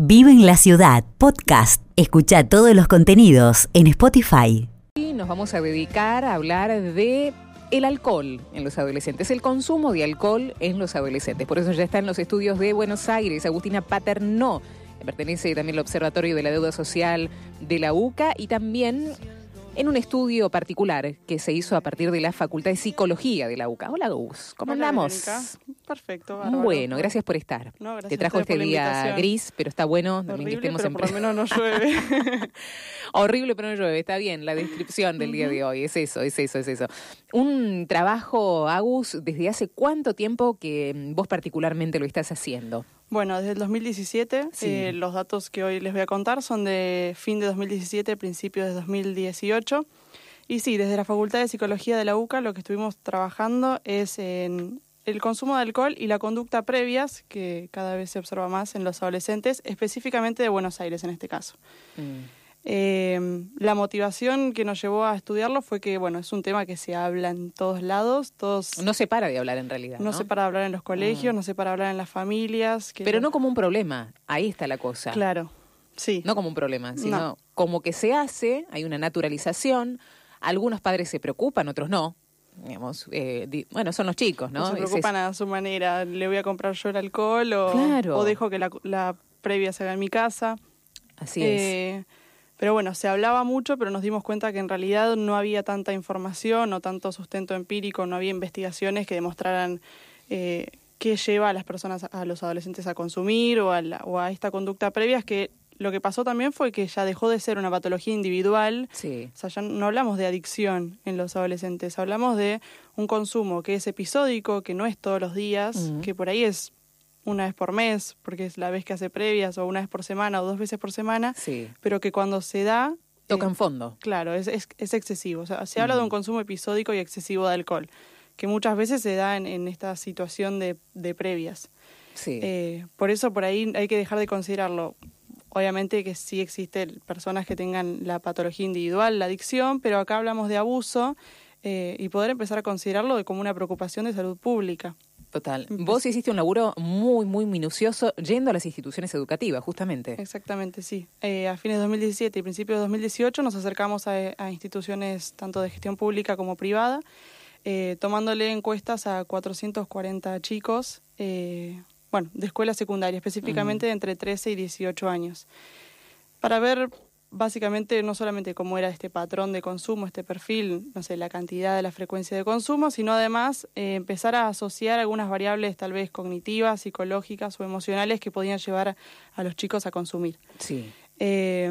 Vive en la ciudad, podcast. Escucha todos los contenidos en Spotify. Y nos vamos a dedicar a hablar de el alcohol en los adolescentes, el consumo de alcohol en los adolescentes. Por eso ya está en los estudios de Buenos Aires Agustina Paternó, pertenece también al Observatorio de la Deuda Social de la UCA y también en un estudio particular que se hizo a partir de la Facultad de Psicología de la UCA. Hola, Gus, ¿cómo Hola, andamos? Verónica. Perfecto. bárbaro. Bueno, gracias por estar. No, gracias Te trajo este día gris, pero está bueno también que Horrible, estemos pero en por lo menos no llueve. Horrible, pero no llueve. Está bien la descripción del día de hoy. Es eso, es eso, es eso. Un trabajo, Agus, ¿desde hace cuánto tiempo que vos particularmente lo estás haciendo? Bueno, desde el 2017, Sí. eh, los datos que hoy les voy a contar son de fin de 2017, principios de 2018. Y sí, desde la Facultad de Psicología de la UCA lo que estuvimos trabajando es en el consumo de alcohol y la conducta previas, que cada vez se observa más en los adolescentes, específicamente de Buenos Aires en este caso. Eh, la motivación que nos llevó a estudiarlo fue que, bueno, es un tema que se habla en todos lados, todos No se para de hablar en realidad. no, No, se para hablar en los colegios, Ah. no se para hablar en las familias. que Pero no como un problema. Ahí está la cosa. Claro, sí. No como un problema, sino No. como que se hace, hay una naturalización. Algunos padres se preocupan, otros no. Digamos, eh, di- bueno, son los chicos, ¿no? No se es- preocupan a su manera. Le voy a comprar yo el alcohol o, Claro. o dejo que la, la previa se haga en mi casa. Así es. Pero bueno, se hablaba mucho, pero nos dimos cuenta que en realidad no había tanta información o tanto sustento empírico, no había investigaciones que demostraran eh, qué lleva a las personas, a los adolescentes a consumir o a, la- o a esta conducta previa. Es que lo que pasó también fue que ya dejó de ser una patología individual Sí. o sea, ya no hablamos de adicción en los adolescentes, hablamos de un consumo que es episódico, que no es todos los días, que por ahí es una vez por mes, porque es la vez que hace previas, o una vez por semana, o dos veces por semana, Sí. pero que cuando se da... Tocan eh, fondo. Claro, es, es, es excesivo. O sea, se habla de un consumo episódico y excesivo de alcohol, que muchas veces se da en, en esta situación de, de previas. Sí. Eh, por eso por ahí hay que dejar de considerarlo. Obviamente que sí existen personas que tengan la patología individual, la adicción, pero acá hablamos de abuso eh, y poder empezar a considerarlo de como una preocupación de salud pública. Total. Vos hiciste un laburo muy, muy minucioso yendo a las instituciones educativas, justamente. Exactamente, sí. Eh, a fines de 2017 y principios de 2018 nos acercamos a, a instituciones tanto de gestión pública como privada, eh, tomándole encuestas a 440 chicos, eh, bueno, de escuela secundaria, específicamente de entre 13 y 18 años, para ver básicamente no solamente cómo era este patrón de consumo, este perfil, no sé, la cantidad, la frecuencia de consumo, sino además eh, empezar a asociar algunas variables tal vez cognitivas, psicológicas o emocionales que podían llevar a, a los chicos a consumir. Sí. Eh,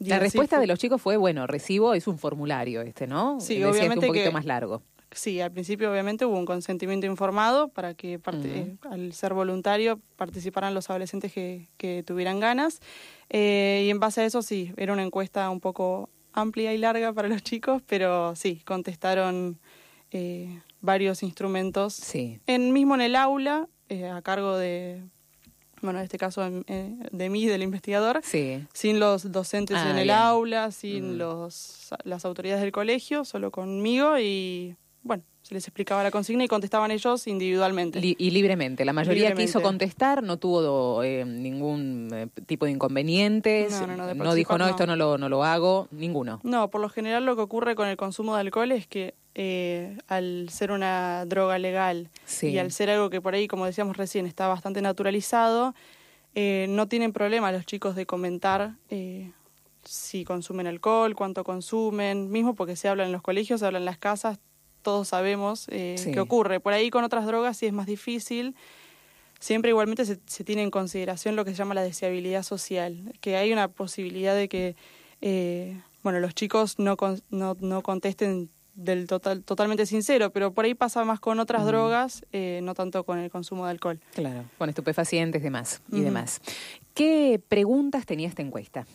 y La respuesta fue- de los chicos fue, bueno, recibo, es un formulario este, ¿no? Sí, Decías que obviamente un poquito que- más largo. Sí, al principio obviamente hubo un consentimiento informado para que parte- eh, al ser voluntario participaran los adolescentes que, que tuvieran ganas. Eh, y en base a eso sí, era una encuesta un poco amplia y larga para los chicos, pero sí, contestaron eh, varios instrumentos. Sí. En, mismo en el aula, a cargo de, bueno, en este caso de mí, del investigador, Sí. sin los docentes Ah, en el bien. aula, sin Mm. los, las autoridades del colegio, solo conmigo y bueno, se les explicaba la consigna y contestaban ellos individualmente. Li- y libremente. La mayoría Libremente. quiso contestar, no tuvo eh, ningún eh, tipo de inconvenientes. No, no, no, de dijo, no, no. esto no lo, no lo hago, ninguno. No, por lo general lo que ocurre con el consumo de alcohol es que eh, al ser una droga legal Sí. y al ser algo que por ahí, como decíamos recién, está bastante naturalizado, eh, no tienen problema los chicos de comentar eh, si consumen alcohol, cuánto consumen, mismo porque se habla en los colegios, se habla en las casas, todos sabemos eh, Sí. qué ocurre. Por ahí con otras drogas sí es más difícil. Siempre igualmente se, se tiene en consideración lo que se llama la deseabilidad social, que hay una posibilidad de que eh, bueno, los chicos no, con- no, no contesten del total, totalmente sincero, pero por ahí pasa más con otras drogas, eh, no tanto con el consumo de alcohol. Claro. Con estupefacientes demás, y demás. ¿Qué preguntas tenía esta encuesta?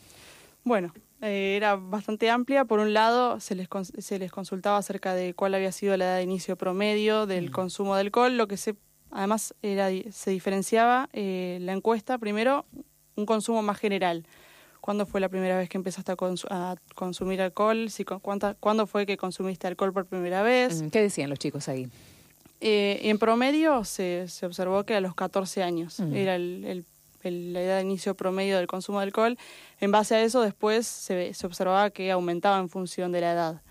Bueno, eh, era bastante amplia. Por un lado, se les, se les consultaba acerca de cuál había sido la edad de inicio promedio del consumo de alcohol, lo que se, además era, se diferenciaba eh, la encuesta, primero, un consumo más general. ¿Cuándo fue la primera vez que empezaste a, cons- a consumir alcohol? Si, cuánta- ¿Cuándo fue que consumiste alcohol por primera vez? Mm, ¿Qué decían los chicos ahí? Eh, en promedio se, se observó que a los 14 años Mm. era el, el- el- la edad de inicio promedio del consumo de alcohol. En base a eso, después se, se observaba que aumentaba en función de la edad.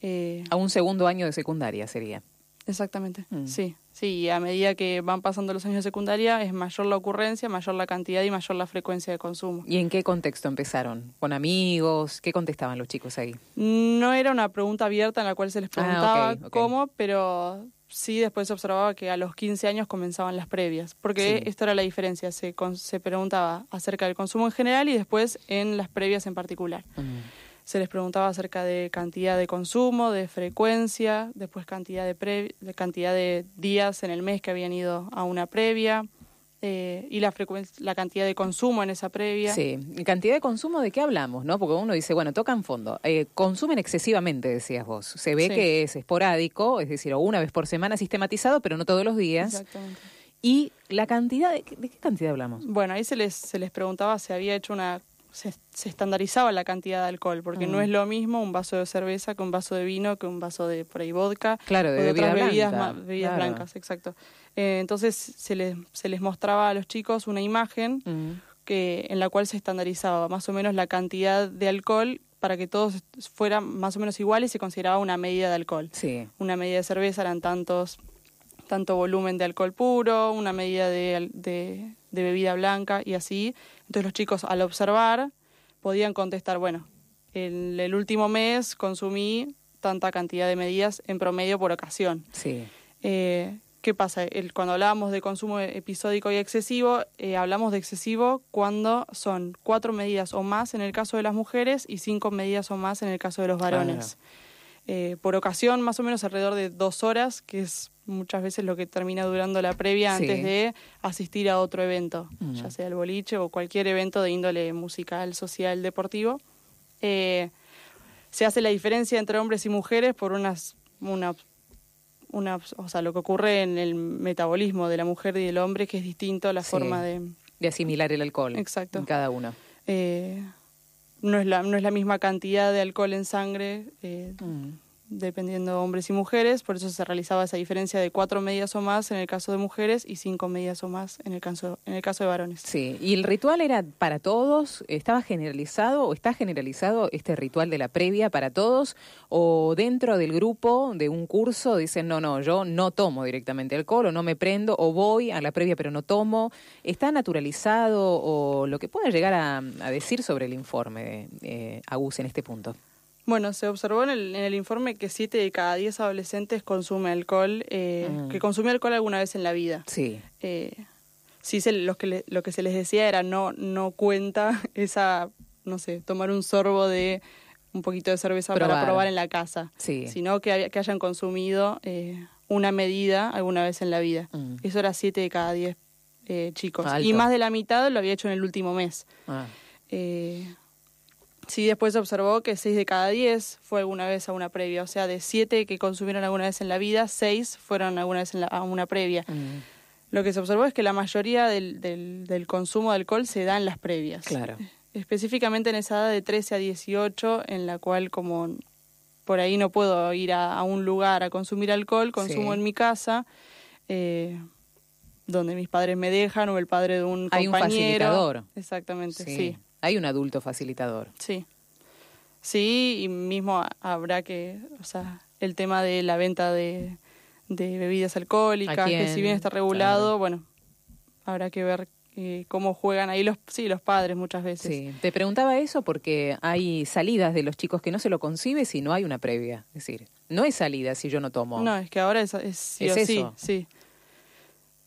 Eh, A un segundo año de secundaria sería. exactamente, Mm. sí. Sí, y a medida que van pasando los años de secundaria, es mayor la ocurrencia, mayor la cantidad y mayor la frecuencia de consumo. ¿Y en qué contexto empezaron? ¿Con amigos? ¿Qué contestaban los chicos ahí? No era una pregunta abierta en la cual se les Ah, preguntaba cómo, pero sí después se observaba que a los 15 años comenzaban las previas, porque Sí. esto era la diferencia, se, con- se preguntaba acerca del consumo en general y después en las previas en particular. Se les preguntaba acerca de cantidad de consumo, de frecuencia, después cantidad de, pre- de cantidad de días en el mes que habían ido a una previa eh, y la frecuencia, la cantidad de consumo en esa previa. Sí, ¿Y cantidad de consumo de qué hablamos, ¿no? Porque uno dice, bueno, tocan fondo. Eh, consumen excesivamente, decías vos. Se ve Sí. que es esporádico, es decir, o una vez por semana sistematizado, pero no todos los días. Exactamente. Y la cantidad, de, ¿de qué cantidad hablamos? Bueno, ahí se les, se les preguntaba si había hecho una... Se, se estandarizaba la cantidad de alcohol, porque no Mm. es lo mismo un vaso de cerveza que un vaso de vino, que un vaso de por ahí vodka. Claro, de bebida otras bebidas, blanca, bebidas claro. blancas, exacto. Eh, entonces se les, se les mostraba a los chicos una imagen Mm. que, en la cual se estandarizaba más o menos la cantidad de alcohol para que todos fueran más o menos iguales y se consideraba una medida de alcohol. Sí. Una medida de cerveza eran tantos, tanto volumen de alcohol puro, una medida de, de, de bebida blanca y así. Entonces los chicos al observar podían contestar, bueno, en el último mes consumí tanta cantidad de medidas en promedio por ocasión. Sí. Eh, ¿Qué pasa? El- cuando hablábamos de consumo episódico y excesivo, eh, hablamos de excesivo cuando son cuatro medidas o más en el caso de las mujeres y cinco medidas o más en el caso de los varones. Eh, por ocasión, más o menos alrededor de dos horas, que es muchas veces lo que termina durando la previa Sí. antes de asistir a otro evento, Mm. ya sea el boliche o cualquier evento de índole musical, social, deportivo. Eh, se hace la diferencia entre hombres y mujeres por unas, una, una, o sea, lo que ocurre en el metabolismo de la mujer y del hombre, que es distinto la Sí. forma de... De asimilar el alcohol. Exacto. En cada uno. eh, no, es la, no es la misma cantidad de alcohol en sangre, eh, Mm. Dependiendo de hombres y mujeres, por eso se realizaba esa diferencia de cuatro medidas o más en el caso de mujeres y cinco medidas o más en el caso, en el caso de varones. Sí, ¿y el ritual era para todos? ¿Estaba generalizado o está generalizado este ritual de la previa para todos? ¿O dentro del grupo de un curso dicen, no, no, yo no tomo directamente alcohol o no me prendo o voy a la previa pero no tomo? ¿Está naturalizado o lo que pueda llegar a, a decir sobre el informe, eh, Agus, en este punto? Bueno, se observó en el, en el informe que siete de cada diez adolescentes consume alcohol, eh, Mm. que consumió alcohol alguna vez en la vida. Sí, Eh, sí, se, lo, que le- lo que se les decía era no, no cuenta esa, no sé, tomar un sorbo de un poquito de cerveza Probar. para probar en la casa, sí. sino que, que hayan consumido eh, una medida alguna vez en la vida. Mm. Eso era siete de cada diez eh, chicos. Alto. Y más de la mitad lo había hecho en el último mes. Ah, Eh, sí, después se observó que 6 de cada 10 fue alguna vez a una previa. O sea, de 7 que consumieron alguna vez en la vida, 6 fueron alguna vez en la- a una previa. mm, Lo que se observó es que la mayoría del, del, del consumo de alcohol se da en las previas. claro. Específicamente en esa edad de 13 a 18, en la cual como por ahí no puedo ir a, a un lugar a consumir alcohol, consumo Sí. en mi casa, eh, donde mis padres me dejan o el padre de un Hay un compañero. facilitador. Exactamente, Sí. sí. Hay un adulto facilitador. Sí. Sí, y mismo ha- habrá que, o sea, el tema de la venta de, de bebidas alcohólicas, ¿A que si bien está regulado, Claro. bueno, habrá que ver eh, cómo juegan ahí los, sí, los padres muchas veces. Sí, te preguntaba eso porque hay salidas de los chicos que no se lo concibe si no hay una previa. Es decir, no es salida si yo no tomo. No, es que ahora es, es sí sí, eso. sí.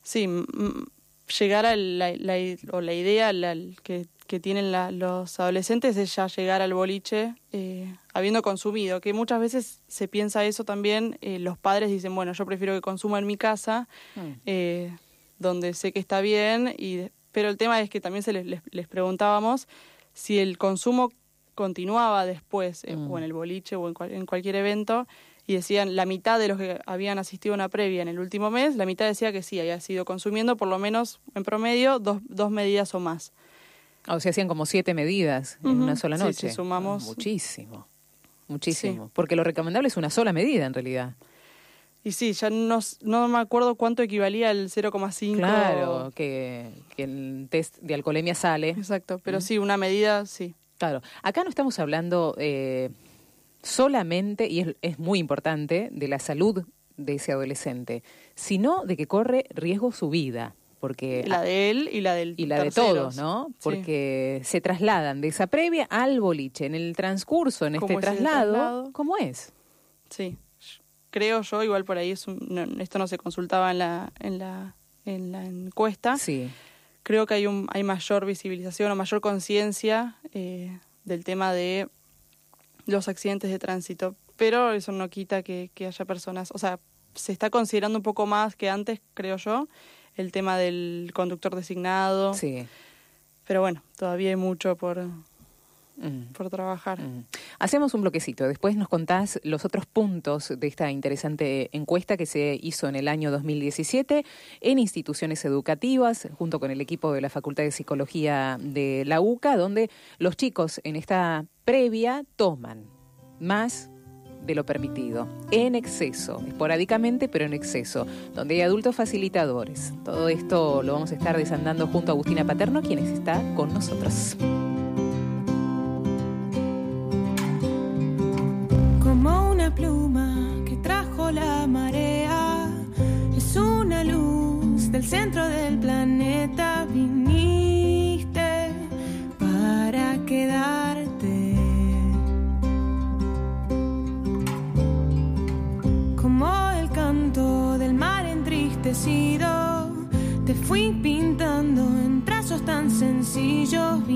Sí, mm, llegar a la, o la idea la- que, que tienen la- los adolescentes es ya llegar al boliche eh, habiendo consumido, que muchas veces se piensa eso también, eh, los padres dicen, bueno, yo prefiero que consuma en mi casa, Mm. eh, donde sé que está bien, y, pero el tema es que también se les, les, les preguntábamos si el consumo continuaba después, eh, Mm. o en el boliche o en, cual- en cualquier evento, y decían la mitad de los que habían asistido a una previa en el último mes, la mitad decía que sí, había sido consumiendo por lo menos en promedio dos, dos medidas o más. O sea, hacían como siete medidas en una sola sí, noche. si sumamos- Ah, muchísimo. Muchísimo. Porque lo recomendable es una sola medida en realidad. Y sí, ya no, no me acuerdo cuánto equivalía el 0,5. Claro, que, que el test de alcoholemia sale. Exacto, pero sí, una medida, sí. Claro, acá no estamos hablando eh, solamente, y es, es muy importante, de la salud de ese adolescente, sino de que corre riesgo su vida. Porque La de él y la del y la de todos, ¿no? Sí. Porque se trasladan de esa previa al boliche. En el transcurso, en ¿Cómo este traslado, traslado? ¿cómo es? Sí, creo yo, igual por ahí es un- no, esto no se consultaba en la, en la, en la encuesta. Sí. Creo que hay un, hay mayor visibilización o mayor conciencia eh, del tema de los accidentes de tránsito, pero eso no quita que, que haya personas, o sea, se está considerando un poco más que antes, creo yo, el tema del conductor designado, Sí. pero bueno, todavía hay mucho por, Mm. por trabajar. Mm. Hacemos un bloquecito. Después nos contás los otros puntos de esta interesante encuesta que se hizo en el año 2017 en instituciones educativas, junto con el equipo de la Facultad de Psicología de la UCA, donde los chicos en esta previa toman más de lo permitido, en exceso, esporádicamente, pero en exceso, donde hay adultos facilitadores. Todo esto lo vamos a estar desandando junto a Agustina Paterno, quien está con nosotros. Como una pluma que trajo la marea, es una luz del centro del te fui pintando en trazos tan sencillos.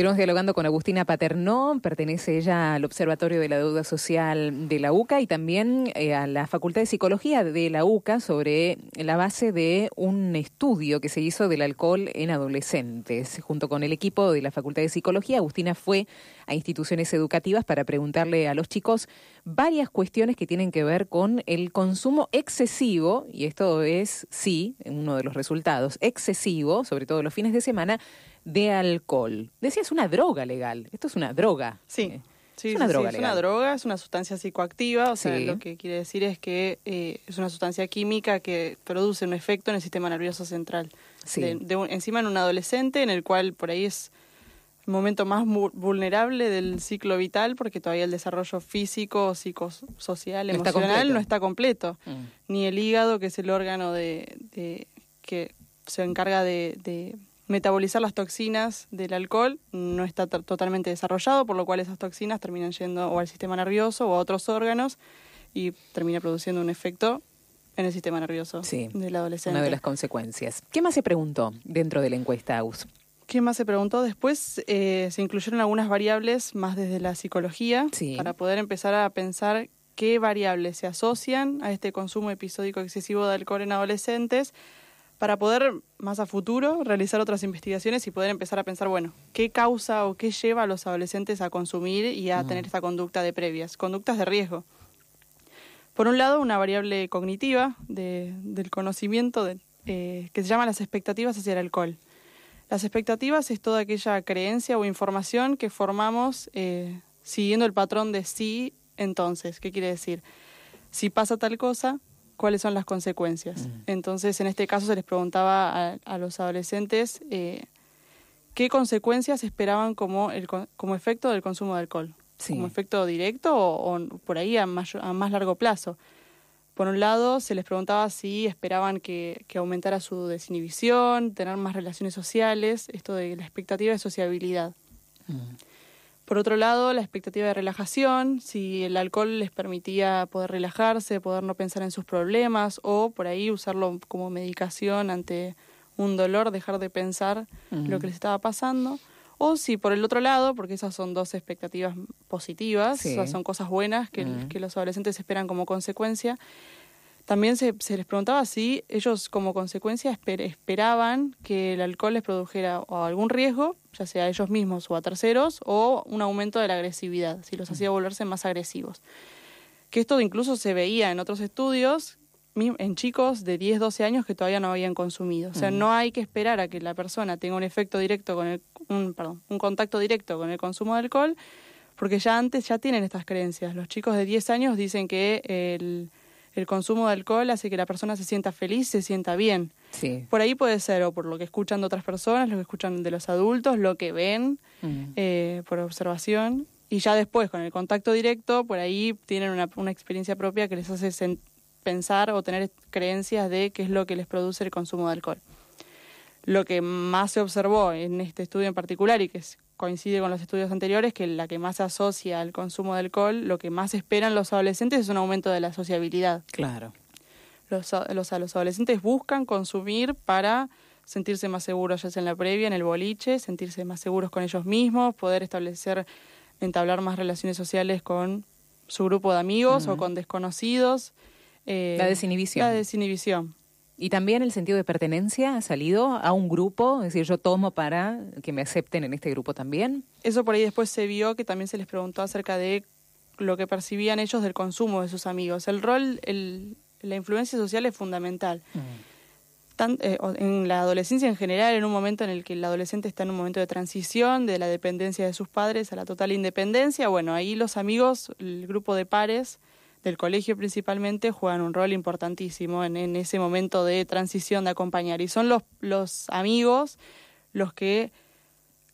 Continuamos dialogando con Agustina Paternó, pertenece ella al Observatorio de la Deuda Social de la UCA y también eh, a la Facultad de Psicología de la UCA sobre la base de un estudio que se hizo del alcohol en adolescentes. Junto con el equipo de la Facultad de Psicología, Agustina fue a instituciones educativas para preguntarle a los chicos varias cuestiones que tienen que ver con el consumo excesivo, y esto es, sí, uno de los resultados, excesivo, sobre todo los fines de semana, de alcohol. Decías una droga legal. Esto es una droga. Sí. Eh, Sí, es una sí, droga sí, es una droga, es una sustancia psicoactiva, o sea, lo que quiere decir es que eh, es una sustancia química que produce un efecto en el sistema nervioso central. Sí. De- de un- encima en un adolescente, en el cual por ahí es el momento más vulnerable del ciclo vital, porque todavía el desarrollo físico, psicosocial, No emocional no está completo. Mm. Ni el hígado, que es el órgano de, de- que se encarga de, de metabolizar las toxinas del alcohol, no está to- totalmente desarrollado, por lo cual esas toxinas terminan yendo o al sistema nervioso o a otros órganos y termina produciendo un efecto en el sistema nervioso Sí. del adolescente. Una de las consecuencias. ¿Qué más se preguntó dentro de la encuesta, Agus? ¿Qué más se preguntó? Después eh, se incluyeron algunas variables más desde la psicología Sí. para poder empezar a pensar qué variables se asocian a este consumo episódico excesivo de alcohol en adolescentes para poder más a futuro realizar otras investigaciones y poder empezar a pensar, bueno, qué causa o qué lleva a los adolescentes a consumir y a tener esta conducta de previas, conductas de riesgo. Por un lado, una variable cognitiva de- del conocimiento de- eh, que se llama las expectativas hacia el alcohol. Las expectativas es toda aquella creencia o información que formamos eh, siguiendo el patrón de sí, entonces. ¿Qué quiere decir? Si pasa tal cosa, ¿cuáles son las consecuencias? Entonces, en este caso se les preguntaba a, a los adolescentes eh, qué consecuencias esperaban como, el, co- como efecto del consumo de alcohol. Sí. Como efecto directo o, o por ahí a, más largo plazo. Por un lado, se les preguntaba si esperaban que, que aumentara su desinhibición, tener más relaciones sociales, esto de la expectativa de sociabilidad. Por otro lado, la expectativa de relajación, si el alcohol les permitía poder relajarse, poder no pensar en sus problemas o por ahí usarlo como medicación ante un dolor, dejar de pensar lo que les estaba pasando. O si por el otro lado, porque esas son dos expectativas positivas, Sí. o sea, son cosas buenas que, que los adolescentes esperan como consecuencia, también se, se les preguntaba si ellos como consecuencia esper- esperaban que el alcohol les produjera o algún riesgo, ya sea a ellos mismos o a terceros, o un aumento de la agresividad, si los hacía volverse más agresivos. Que esto incluso se veía en otros estudios en chicos de 10, 12 años que todavía no habían consumido. O sea, no hay que esperar a que la persona tenga un efecto directo con el, un, perdón, un contacto directo con el consumo de alcohol, porque ya antes ya tienen estas creencias. Los chicos de 10 años dicen que el, el consumo de alcohol hace que la persona se sienta feliz, se sienta bien. Sí. Por ahí puede ser, o por lo que escuchan de otras personas, lo que escuchan de los adultos, lo que ven Mm. eh, por observación. Y ya después, con el contacto directo, por ahí tienen una, una experiencia propia que les hace pensar o tener creencias de qué es lo que les produce el consumo de alcohol. Lo que más se observó en este estudio en particular y que es- coincide con los estudios anteriores, que la que más se asocia al consumo de alcohol, lo que más esperan los adolescentes es un aumento de la sociabilidad. Claro. Los, los adolescentes buscan consumir para sentirse más seguros, ya sea en la previa, en el boliche, sentirse más seguros con ellos mismos, poder establecer, entablar más relaciones sociales con su grupo de amigos o con desconocidos. eh, La desinhibición. La desinhibición. Y también el sentido de pertenencia ha salido a un grupo, es decir, yo tomo para que me acepten en este grupo también. Eso por ahí después se vio que también se les preguntó acerca de lo que percibían ellos del consumo de sus amigos. El rol, el, la influencia social es fundamental. Tan- eh, en la adolescencia en general, en un momento en el que el adolescente está en un momento de transición de la dependencia de sus padres a la total independencia, bueno, ahí los amigos, el grupo de pares del colegio principalmente, juegan un rol importantísimo en, en ese momento de transición, de acompañar. Y son los, los amigos los que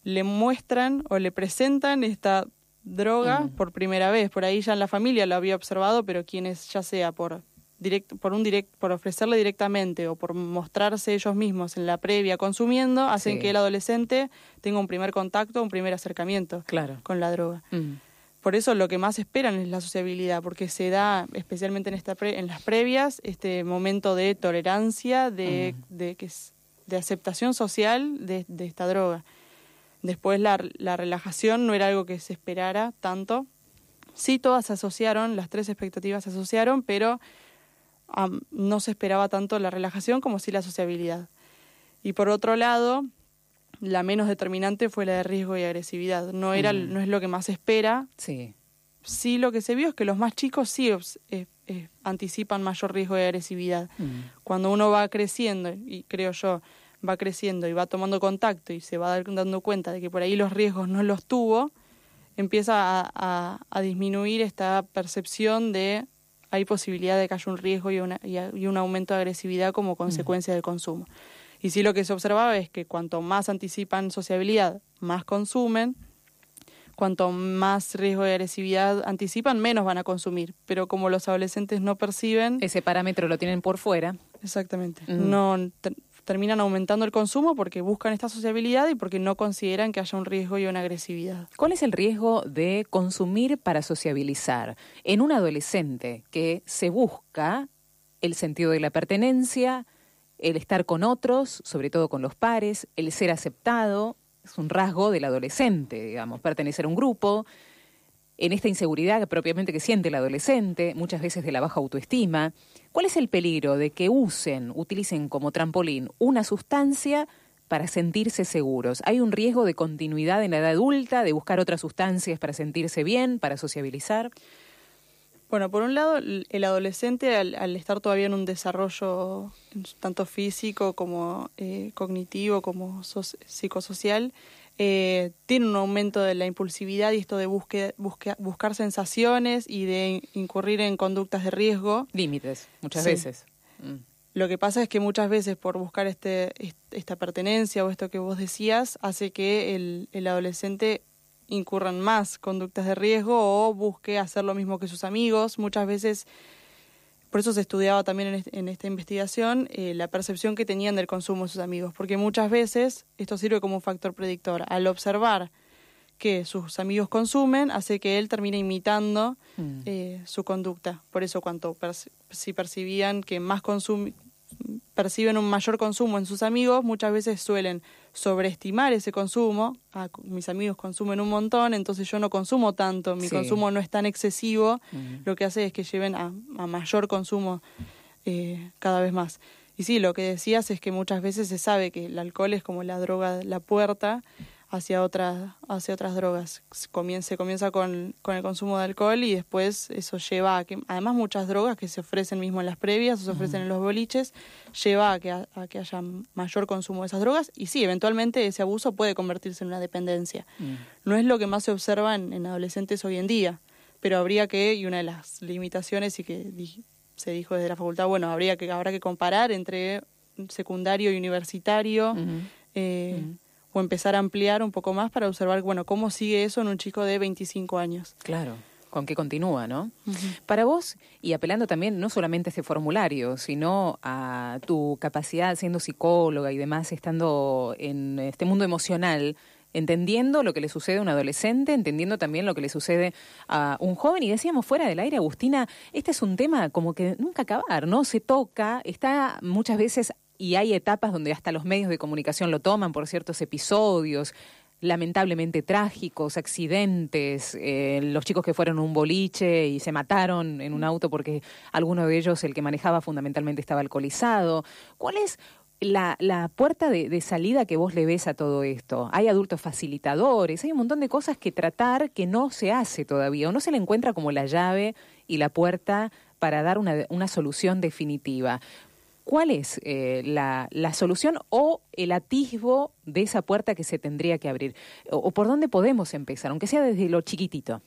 le muestran o le presentan esta droga Mm. por primera vez. Por ahí ya en la familia lo había observado, pero quienes ya sea por direct, por un direct, por ofrecerle directamente o por mostrarse ellos mismos en la previa consumiendo, hacen Sí. que el adolescente tenga un primer contacto, un primer acercamiento Claro. con la droga. Mm. Por eso lo que más esperan es la sociabilidad, porque se da, especialmente en, esta pre- en las previas, este momento de tolerancia, de, de, que es- de aceptación social de, de esta droga. Después la, la relajación no era algo que se esperara tanto. Sí, todas se asociaron, las tres expectativas se asociaron, pero am, no se esperaba tanto la relajación como sí la sociabilidad. Y por otro lado, la menos determinante fue la de riesgo y agresividad. No, era, Mm. no es lo que más se espera. Sí. Sí, lo que se vio es que los más chicos sí eh, eh, anticipan mayor riesgo de agresividad. Mm. Cuando uno va creciendo, y creo yo, va creciendo y va tomando contacto y se va dando cuenta de que por ahí los riesgos no los tuvo, empieza a, a- a disminuir esta percepción de hay posibilidad de que haya un riesgo y, una- y a- y un aumento de agresividad como consecuencia del consumo. Y sí lo que se observaba es que cuanto más anticipan sociabilidad, más consumen, cuanto más riesgo de agresividad anticipan, menos van a consumir. Pero como los adolescentes no perciben, Ese parámetro lo tienen por fuera. exactamente, no ter- terminan aumentando el consumo porque buscan esta sociabilidad y porque no consideran que haya un riesgo y una agresividad. ¿Cuál es el riesgo de consumir para sociabilizar en un adolescente que se busca el sentido de la pertenencia, el estar con otros, sobre todo con los pares, el ser aceptado? Es un rasgo del adolescente, digamos, pertenecer a un grupo, en esta inseguridad propiamente que siente el adolescente, muchas veces de la baja autoestima. ¿Cuál es el peligro de que usen, utilicen como trampolín una sustancia para sentirse seguros? ¿Hay un riesgo de continuidad en la edad adulta, de buscar otras sustancias para sentirse bien, para sociabilizar? Bueno, por un lado, el adolescente, al, al estar todavía en un desarrollo tanto físico como eh, cognitivo, como sos- psicosocial, eh, tiene un aumento de la impulsividad y esto de busque- busque- buscar sensaciones y de in- incurrir en conductas de riesgo. Límites, muchas Sí. veces. Mm. Lo que pasa es que muchas veces por buscar este, est- esta pertenencia o esto que vos decías, hace que el, el adolescente incurra en más conductas de riesgo o busque hacer lo mismo que sus amigos. Muchas veces, por eso se estudiaba también en, est- en esta investigación eh, la percepción que tenían del consumo de sus amigos, porque muchas veces esto sirve como un factor predictor. Al observar que sus amigos consumen, hace que él termine imitando Mm. eh, su conducta. Por eso, cuanto perci- si percibían que más consum perciben un mayor consumo en sus amigos, muchas veces suelen sobreestimar ese consumo. Ah, mis amigos consumen un montón, entonces yo no consumo tanto, mi Sí. consumo no es tan excesivo. Lo que hace es que lleven a, a mayor consumo eh, cada vez más. Y sí, lo que decías es que muchas veces se sabe que el alcohol es como la droga, la puerta hacia, otra, hacia otras drogas. Se comienza, se comienza con, con el consumo de alcohol y después eso lleva a que, además muchas drogas que se ofrecen mismo en las previas o se ofrecen en los boliches, lleva a que, a, a que haya mayor consumo de esas drogas y sí, eventualmente ese abuso puede convertirse en una dependencia. Mm. No es lo que más se observa en, en adolescentes hoy en día, pero habría que, y una de las limitaciones y que di- se dijo desde la facultad, bueno, habría que, habrá que comparar entre secundario y universitario, eh. O empezar a ampliar un poco más para observar, bueno, cómo sigue eso en un chico de 25 años. Claro, con qué continúa, ¿no? Para vos, y apelando también no solamente a este formulario, sino a tu capacidad siendo psicóloga y demás, estando en este mundo emocional, entendiendo lo que le sucede a un adolescente, entendiendo también lo que le sucede a un joven. Y decíamos fuera del aire, Agustina, este es un tema como que nunca acabar, ¿no? Se toca, está muchas veces, y hay etapas donde hasta los medios de comunicación lo toman por ciertos episodios, lamentablemente trágicos, accidentes, eh, los chicos que fueron un boliche y se mataron en un auto porque alguno de ellos, el que manejaba fundamentalmente, estaba alcoholizado. ¿Cuál es la, la puerta de, de salida que vos le ves a todo esto? Hay adultos facilitadores, hay un montón de cosas que tratar que no se hace todavía, o no se le encuentra como la llave y la puerta para dar una, una solución definitiva. ¿Cuál es eh, la, la solución o el atisbo de esa puerta que se tendría que abrir? O, o por dónde podemos empezar, aunque sea desde lo chiquitito?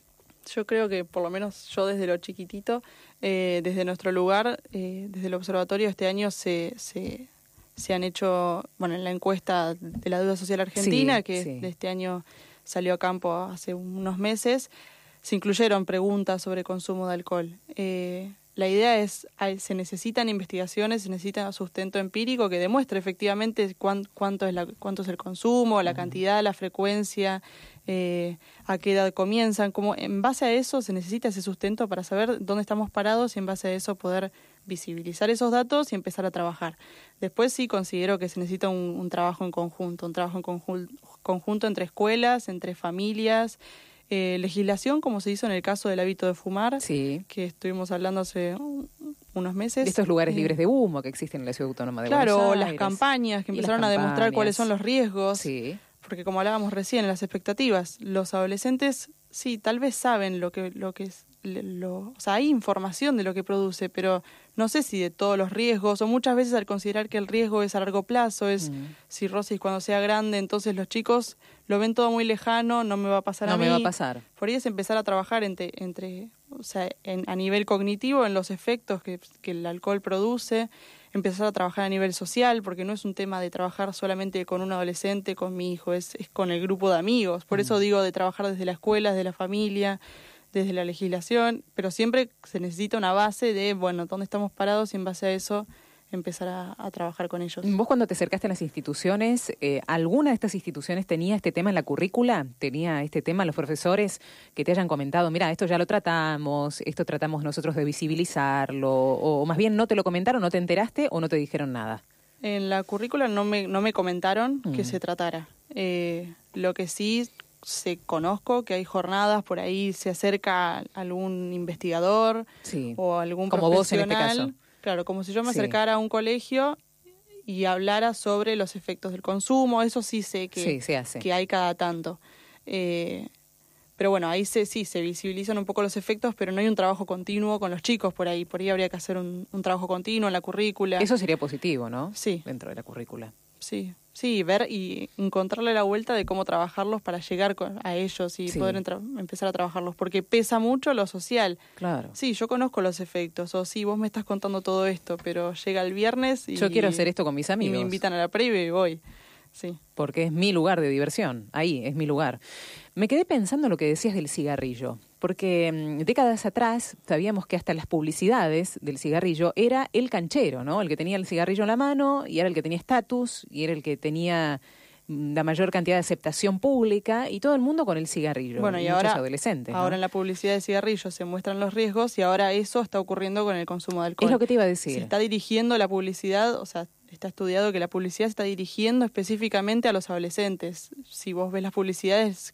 Yo creo que por lo menos yo desde lo chiquitito, eh, desde nuestro lugar, eh, desde el observatorio este año se, se, se han hecho, bueno, en la encuesta de la deuda social argentina, Sí, que sí. de este año salió a campo hace unos meses, se incluyeron preguntas sobre consumo de alcohol. La idea es, se necesitan investigaciones, se necesita sustento empírico que demuestre efectivamente cuán- cuánto, es la, cuánto es el consumo, la cantidad, la frecuencia, eh, a qué edad comienzan. Como en base a eso se necesita ese sustento para saber dónde estamos parados y en base a eso poder visibilizar esos datos y empezar a trabajar. Después sí considero que se necesita un, un trabajo en conjunto, un trabajo en conjun- conjunto entre escuelas, entre familias, eh, legislación como se hizo en el caso del hábito de fumar Sí. que estuvimos hablando hace uh, unos meses. De estos lugares Eh, libres de humo que existen en la ciudad autónoma de Claro, Buenos o las campañas que empezaron a demostrar cuáles son los riesgos. Sí. Porque como hablábamos recién, las expectativas, los adolescentes sí, tal vez saben lo que, lo que es, lo, o sea, hay información de lo que produce, pero no sé si de todos los riesgos, o muchas veces al considerar que el riesgo es a largo plazo, es Mm. cirrosis cuando sea grande, entonces los chicos lo ven todo muy lejano, no me va a pasar a No mí. me va a pasar. Por ahí es empezar a trabajar entre, entre o sea, en- a nivel cognitivo, en los efectos que, que el alcohol produce, empezar a trabajar a nivel social, porque no es un tema de trabajar solamente con un adolescente, con mi hijo, es, es con el grupo de amigos. Por eso digo de trabajar desde la escuela, desde la familia, desde la legislación, pero siempre se necesita una base de, bueno, dónde estamos parados y en base a eso empezar a, a trabajar con ellos. Vos cuando te acercaste a las instituciones, eh, ¿alguna de estas instituciones tenía este tema en la currícula? ¿Tenía este tema los profesores que te hayan comentado, mira, esto ya lo tratamos, esto tratamos nosotros de visibilizarlo, o, o más bien no te lo comentaron, no te enteraste o no te dijeron nada? En la currícula no me, no me comentaron que Mm. se tratara. Eh, lo que sí se conozco que hay jornadas, por ahí se acerca algún investigador Sí. o algún Como vos en este profesional. caso. Claro, como si yo me Sí. acercara a un colegio y hablara sobre los efectos del consumo, eso sí sé que, Sí, se hace. que hay cada tanto. Eh, pero bueno, ahí se, sí, se visibilizan un poco los efectos, pero no hay un trabajo continuo con los chicos por ahí. Por ahí habría que hacer un, un trabajo continuo en la currícula. Eso sería positivo, ¿no? Sí. Dentro de la currícula. Sí, sí, ver y encontrarle la vuelta de cómo trabajarlos para llegar con- a ellos y Sí. poder empezar a trabajarlos, porque pesa mucho lo social. Claro. Sí, yo conozco los efectos, o sí, vos me estás contando todo esto, pero llega el viernes y... Yo quiero hacer esto con mis Y amigos. me invitan a la previa y voy. Sí. porque es mi lugar de diversión, ahí es mi lugar. Me quedé pensando en lo que decías del cigarrillo, porque mm, décadas atrás sabíamos que hasta las publicidades del cigarrillo era el canchero, ¿no? El que tenía el cigarrillo en la mano y era el que tenía estatus y era el que tenía la mayor cantidad de aceptación pública y todo el mundo con el cigarrillo. Bueno, y ahora, adolescentes. ¿no? ahora en la publicidad de cigarrillos se muestran los riesgos y ahora eso está ocurriendo con el consumo de alcohol. Es lo que te iba a Se decir. está dirigiendo la publicidad, o sea, está estudiado que la publicidad se está dirigiendo específicamente a los adolescentes. Si vos ves las publicidades,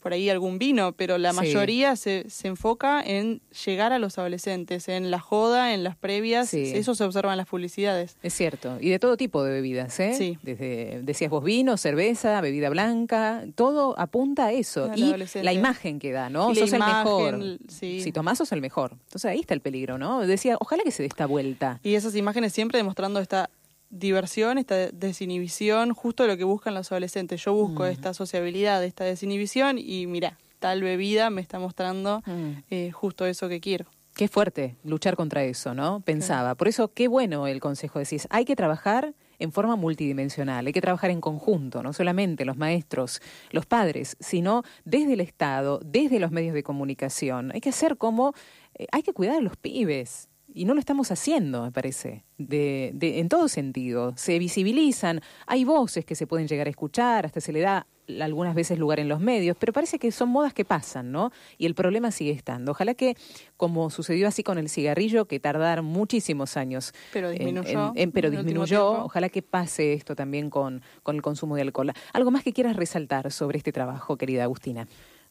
por ahí algún vino, pero la Sí. mayoría se, se enfoca en llegar a los adolescentes, en la joda, en las previas, Sí. eso se observa en las publicidades. Es cierto, y de todo tipo de bebidas, ¿eh? Sí. Desde, decías vos, vino, cerveza, bebida blanca, todo apunta a eso. Y la imagen que da, ¿no? Y sos el mejor. sí. Si tomás, sos el mejor. Entonces ahí está el peligro, ¿no? Decía, ojalá que se dé esta vuelta. Y esas imágenes siempre demostrando esta diversión, esta desinhibición, justo lo que buscan los adolescentes. Yo busco esta sociabilidad, esta desinhibición y mira, tal bebida me está mostrando Mm. eh, justo eso que quiero. Qué fuerte luchar contra eso, ¿no? Pensaba. Por eso, qué bueno el consejo. Decís, hay que trabajar en forma multidimensional, hay que trabajar en conjunto, no solamente los maestros, los padres, sino desde el Estado, desde los medios de comunicación. Hay que hacer como, eh, hay que cuidar a los pibes. Y no lo estamos haciendo, me parece, de, de, en todo sentido. Se visibilizan, hay voces que se pueden llegar a escuchar, hasta se le da algunas veces lugar en los medios, pero parece que son modas que pasan, ¿no? Y el problema sigue estando. Ojalá que, como sucedió así con el cigarrillo, que tardaron muchísimos años, Pero disminuyó en- en- pero en disminuyó. Ojalá que pase esto también con, con el consumo de alcohol. ¿Algo más que quieras resaltar sobre este trabajo, querida Agustina?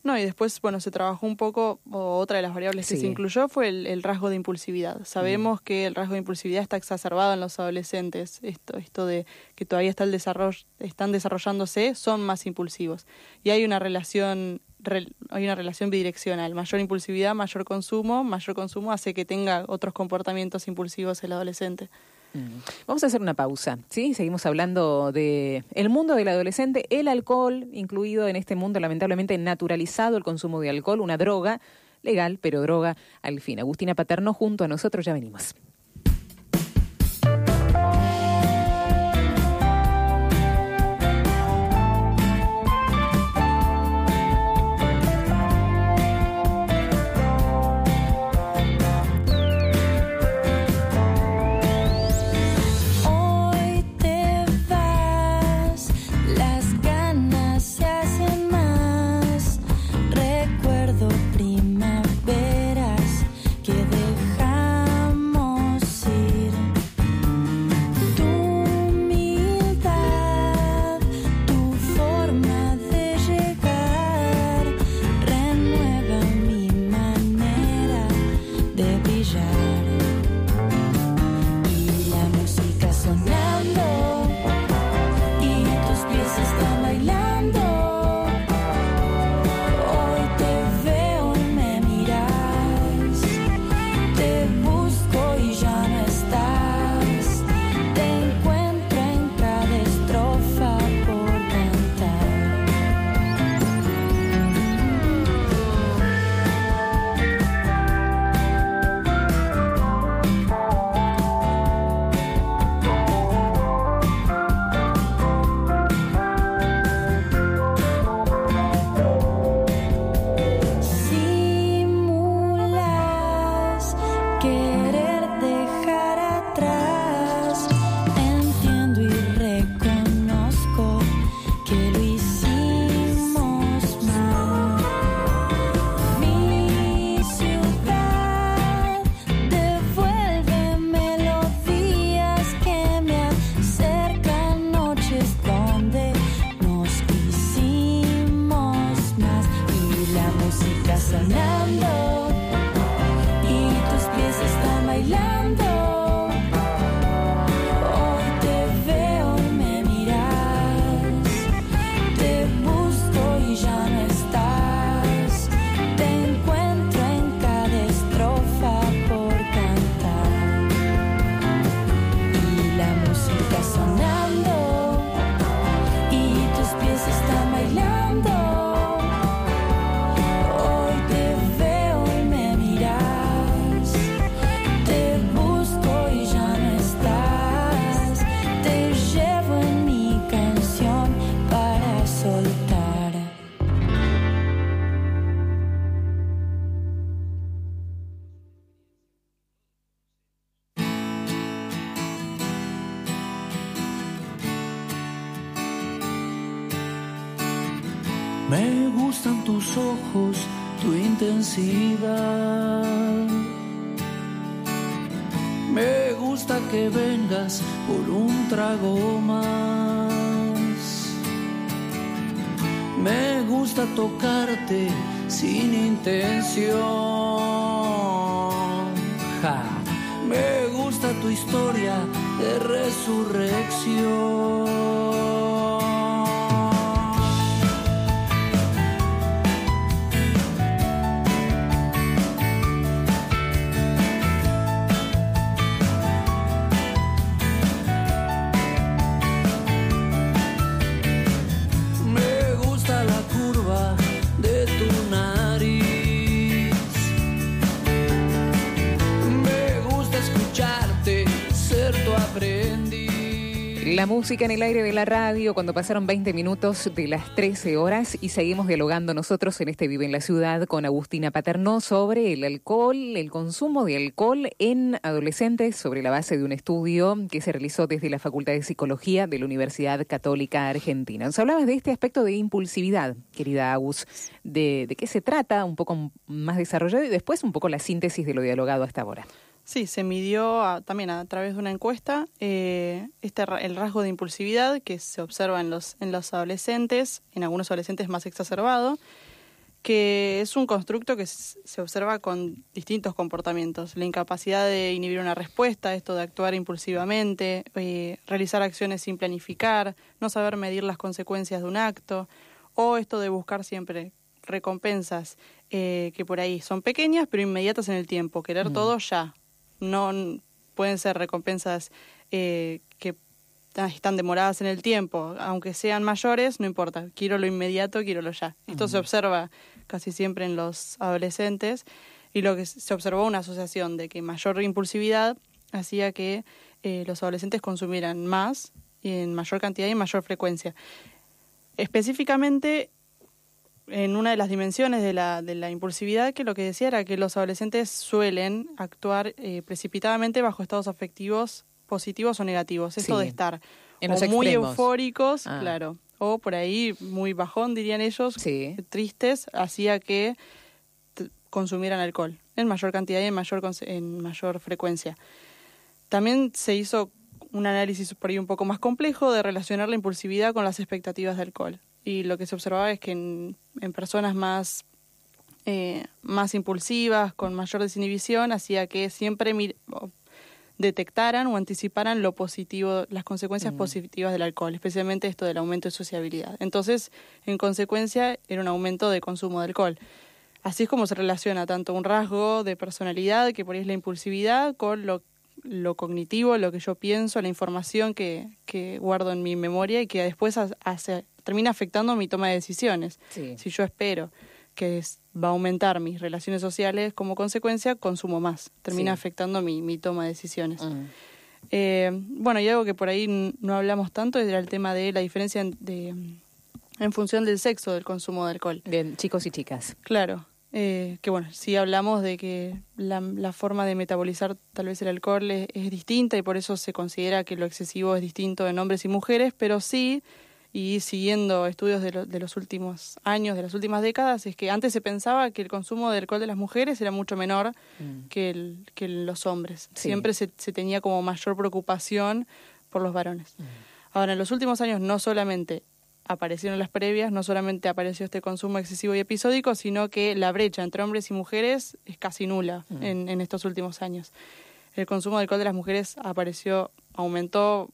No, y después, bueno, se trabajó un poco, o otra de las variables que se incluyó fue el, el rasgo de impulsividad. Sabemos que el rasgo de impulsividad está exacerbado en los adolescentes. Esto, esto de que todavía está el desarrollo, están desarrollándose, son más impulsivos. Y hay una relación, rel- hay una relación bidireccional. Mayor impulsividad, mayor consumo, mayor consumo hace que tenga otros comportamientos impulsivos el adolescente. Vamos a hacer una pausa, ¿sí? Seguimos hablando de el mundo del adolescente, el alcohol, incluido en este mundo lamentablemente naturalizado el consumo de alcohol, una droga legal, pero droga al fin. Agustina Paterno junto a nosotros ya venimos. Que vengas por un trago más. Me gusta tocarte sin intención. Ja. Me gusta tu historia de resurrección. La música en el aire de la radio cuando pasaron 20 minutos de las 13 horas y seguimos dialogando nosotros en este Vive en la Ciudad con Agustina Paternó sobre el alcohol, el consumo de alcohol en adolescentes sobre la base de un estudio que se realizó desde la Facultad de Psicología de la Universidad Católica Argentina. Nos hablabas de este aspecto de impulsividad, querida Agus, de, de qué se trata, un poco más desarrollado y después un poco la síntesis de lo dialogado hasta ahora. Sí, se midió a- también a través de una encuesta eh, este, el rasgo de impulsividad que se observa en los, en los adolescentes, en algunos adolescentes más exacerbado, que es un constructo que se observa con distintos comportamientos. La incapacidad de inhibir una respuesta, esto de actuar impulsivamente, eh, realizar acciones sin planificar, no saber medir las consecuencias de un acto, o esto de buscar siempre recompensas eh, que por ahí son pequeñas pero inmediatas en el tiempo, querer todo ya. No pueden ser recompensas eh, que están demoradas en el tiempo, aunque sean mayores, no importa, quiero lo inmediato, quiero lo ya. Esto se observa casi siempre en los adolescentes y lo que se observó una asociación de que mayor impulsividad hacía que eh, los adolescentes consumieran más y en mayor cantidad y en mayor frecuencia. Específicamente en una de las dimensiones de la, de la impulsividad que lo que decía era que los adolescentes suelen actuar eh, precipitadamente bajo estados afectivos positivos o negativos. Esto Sí. de estar En o los muy extremos. eufóricos, Ah. claro, o por ahí muy bajón, dirían ellos, Sí. tristes, hacía que consumieran alcohol en mayor cantidad y en mayor, en mayor frecuencia. También se hizo un análisis por ahí un poco más complejo de relacionar la impulsividad con las expectativas de alcohol. Y lo que se observaba es que en, en personas más, eh, más impulsivas, con mayor desinhibición, hacía que siempre detectaran o anticiparan lo positivo, las consecuencias positivas del alcohol, especialmente esto del aumento de sociabilidad. Entonces, en consecuencia, era un aumento de consumo de alcohol. Así es como se relaciona tanto un rasgo de personalidad, que por ahí es la impulsividad, con lo, lo cognitivo, lo que yo pienso, la información que, que guardo en mi memoria y que después ha- hace, termina afectando mi toma de decisiones. Sí. Si yo espero que es- va a aumentar mis relaciones sociales como consecuencia, consumo más. Termina Sí. afectando mi, mi toma de decisiones. Mm. Eh, bueno, y algo que por ahí no hablamos tanto era el tema de la diferencia en, de, en función del sexo del consumo de alcohol. Bien, chicos y chicas. Claro, eh, que bueno, sí hablamos de que la, la forma de metabolizar tal vez el alcohol es, es distinta y por eso se considera que lo excesivo es distinto en hombres y mujeres, pero sí, y siguiendo estudios de, lo- de los últimos años, de las últimas décadas, es que antes se pensaba que el consumo de alcohol de las mujeres era mucho menor que, el, que los hombres. Sí. Siempre se, se tenía como mayor preocupación por los varones. Ahora, en los últimos años no solamente aparecieron las previas, no solamente apareció este consumo excesivo y episódico, sino que la brecha entre hombres y mujeres es casi nula en, en estos últimos años. El consumo de alcohol de las mujeres apareció, aumentó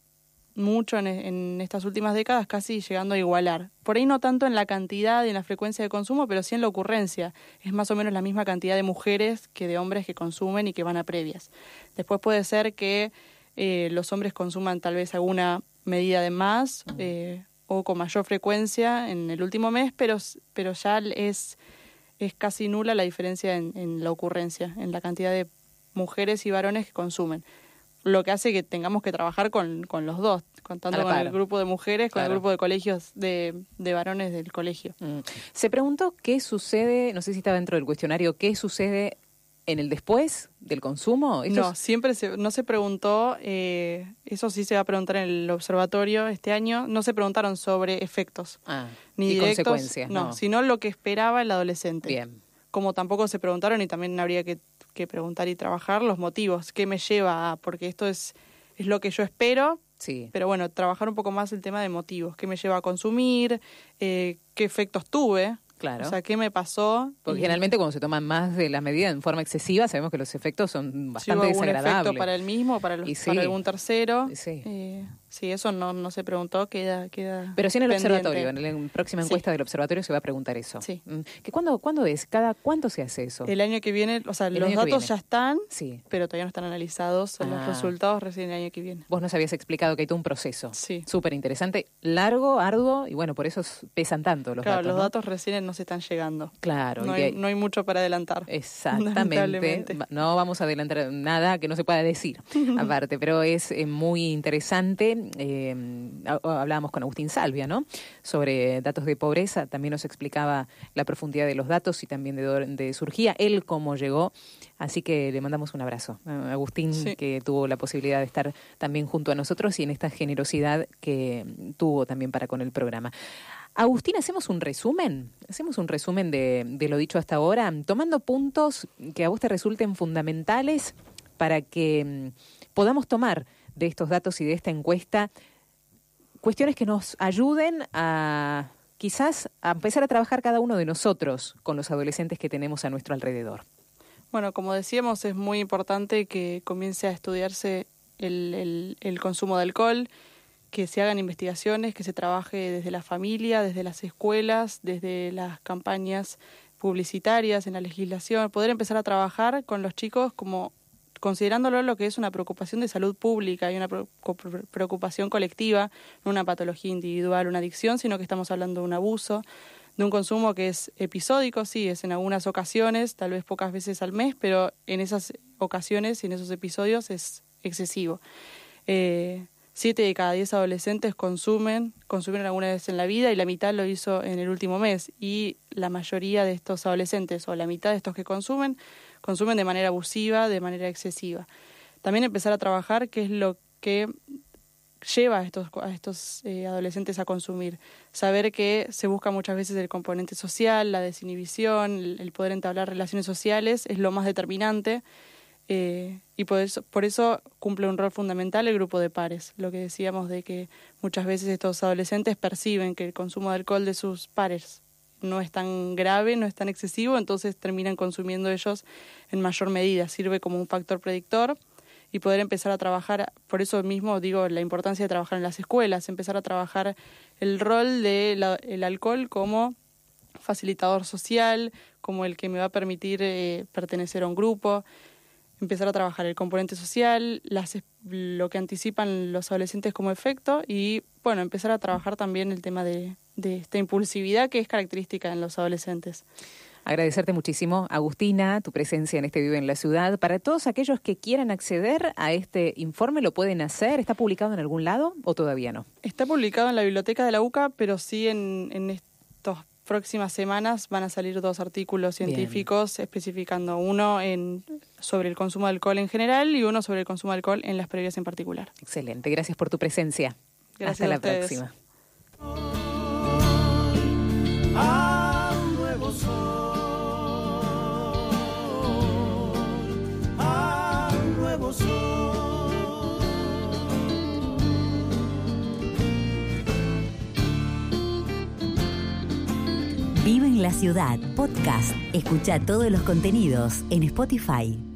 mucho en, en estas últimas décadas, casi llegando a igualar. Por ahí no tanto en la cantidad y en la frecuencia de consumo, pero sí en la ocurrencia. Es más o menos la misma cantidad de mujeres que de hombres que consumen y que van a previas. Después puede ser que eh, los hombres consuman tal vez alguna medida de más eh, o con mayor frecuencia en el último mes, pero, pero ya es, es casi nula la diferencia en, en la ocurrencia, en la cantidad de mujeres y varones que consumen. Lo que hace que tengamos que trabajar con, con los dos, con, tanto la con el grupo de mujeres, con Claro. el grupo de colegios, de, de varones del colegio. Mm. Se preguntó qué sucede, no sé si está dentro del cuestionario, qué sucede en el después del consumo. Esto No, es- siempre se, no se preguntó, eh, eso sí se va a preguntar en el observatorio este año, no se preguntaron sobre efectos, Ah, ni directos, consecuencias. no, No, sino lo que esperaba el adolescente. Bien. Como tampoco se preguntaron y también habría que, que preguntar y trabajar los motivos, qué me lleva a, porque esto es, es lo que yo espero, Sí. pero bueno, trabajar un poco más el tema de motivos, qué me lleva a consumir, eh, qué efectos tuve, Claro. o sea, qué me pasó. Porque generalmente cuando se toman más de la medida en forma excesiva, sabemos que los efectos son bastante algún desagradables. efecto para el mismo o para, los- sí. para algún tercero. Sí. Eh, sí, eso no, no se preguntó, queda, queda Pero sí en el pendiente. observatorio, en la próxima Sí. encuesta del observatorio se va a preguntar eso. Sí. Mm. ¿Que cuándo, ¿Cuándo es? ¿Cada cuánto se hace eso? El año que viene, o sea, El los datos ya están, Sí. pero todavía no están analizados, Ah. los resultados recién el año que viene. Vos nos habías explicado que hay todo un proceso. Sí. Súper interesante, largo, arduo, y bueno, por eso pesan tanto los claro, datos. los ¿no? datos recién no se están llegando. Claro, no, hay, no hay mucho para adelantar. Exactamente. No vamos a adelantar nada que no se pueda decir, aparte, pero es eh, muy interesante. Eh, ha- hablábamos con Agustín Salvia, ¿no? Sobre datos de pobreza. También nos explicaba la profundidad de los datos y también de dónde surgía, él cómo llegó. Así que le mandamos un abrazo a Agustín, Sí. que tuvo la posibilidad de estar también junto a nosotros y en esta generosidad que tuvo también para con el programa. Agustín, ¿hacemos un resumen? ¿Hacemos un resumen de, de lo dicho hasta ahora, tomando puntos que a vos te resulten fundamentales para que mm, podamos tomar de estos datos y de esta encuesta cuestiones que nos ayuden a quizás a empezar a trabajar cada uno de nosotros con los adolescentes que tenemos a nuestro alrededor? Bueno, como decíamos, es muy importante que comience a estudiarse el, el- el consumo de alcohol, que se hagan investigaciones, que se trabaje desde la familia, desde las escuelas, desde las campañas publicitarias, en la legislación, poder empezar a trabajar con los chicos como considerándolo lo que es una preocupación de salud pública y una preocupación colectiva, no una patología individual, una adicción, sino que estamos hablando de un abuso, de un consumo que es episódico, sí, es en algunas ocasiones, tal vez pocas veces al mes, pero en esas ocasiones y en esos episodios es excesivo. Eh, siete de cada diez adolescentes consumen, consumieron alguna vez en la vida y la mitad lo hizo en el último mes. Y la mayoría de estos adolescentes, o la mitad de estos que consumen, consumen de manera abusiva, de manera excesiva. También empezar a trabajar qué es lo que lleva a estos, eh, adolescentes a consumir. Saber que se busca muchas veces el componente social, la desinhibición, el, el poder entablar relaciones sociales es lo más determinante. eh, y por eso, por eso cumple un rol fundamental el grupo de pares. Lo que decíamos de que muchas veces estos adolescentes perciben que el consumo de alcohol de sus pares no es tan grave, no es tan excesivo, entonces terminan consumiendo ellos en mayor medida. Sirve como un factor predictor y poder empezar a trabajar, por eso mismo digo la importancia de trabajar en las escuelas, empezar a trabajar el rol del alcohol como facilitador social, como el que me va a permitir eh, pertenecer a un grupo, empezar a trabajar el componente social, lo que anticipan los adolescentes como efecto y, bueno, empezar a trabajar también el tema de, de esta impulsividad que es característica en los adolescentes. Agradecerte muchísimo, Agustina, tu presencia en este Vive en la Ciudad. Para todos aquellos que quieran acceder a este informe, ¿lo pueden hacer? ¿Está publicado en algún lado o todavía no? Está publicado en la biblioteca de la UCA, pero sí en, en estas próximas semanas van a salir dos artículos Bien. científicos especificando uno en, sobre el consumo de alcohol en general y uno sobre el consumo de alcohol en las previas en particular. Excelente, gracias por tu presencia. Gracias Hasta a la ustedes. próxima. Vive en la ciudad, podcast. Escucha todos los contenidos en Spotify.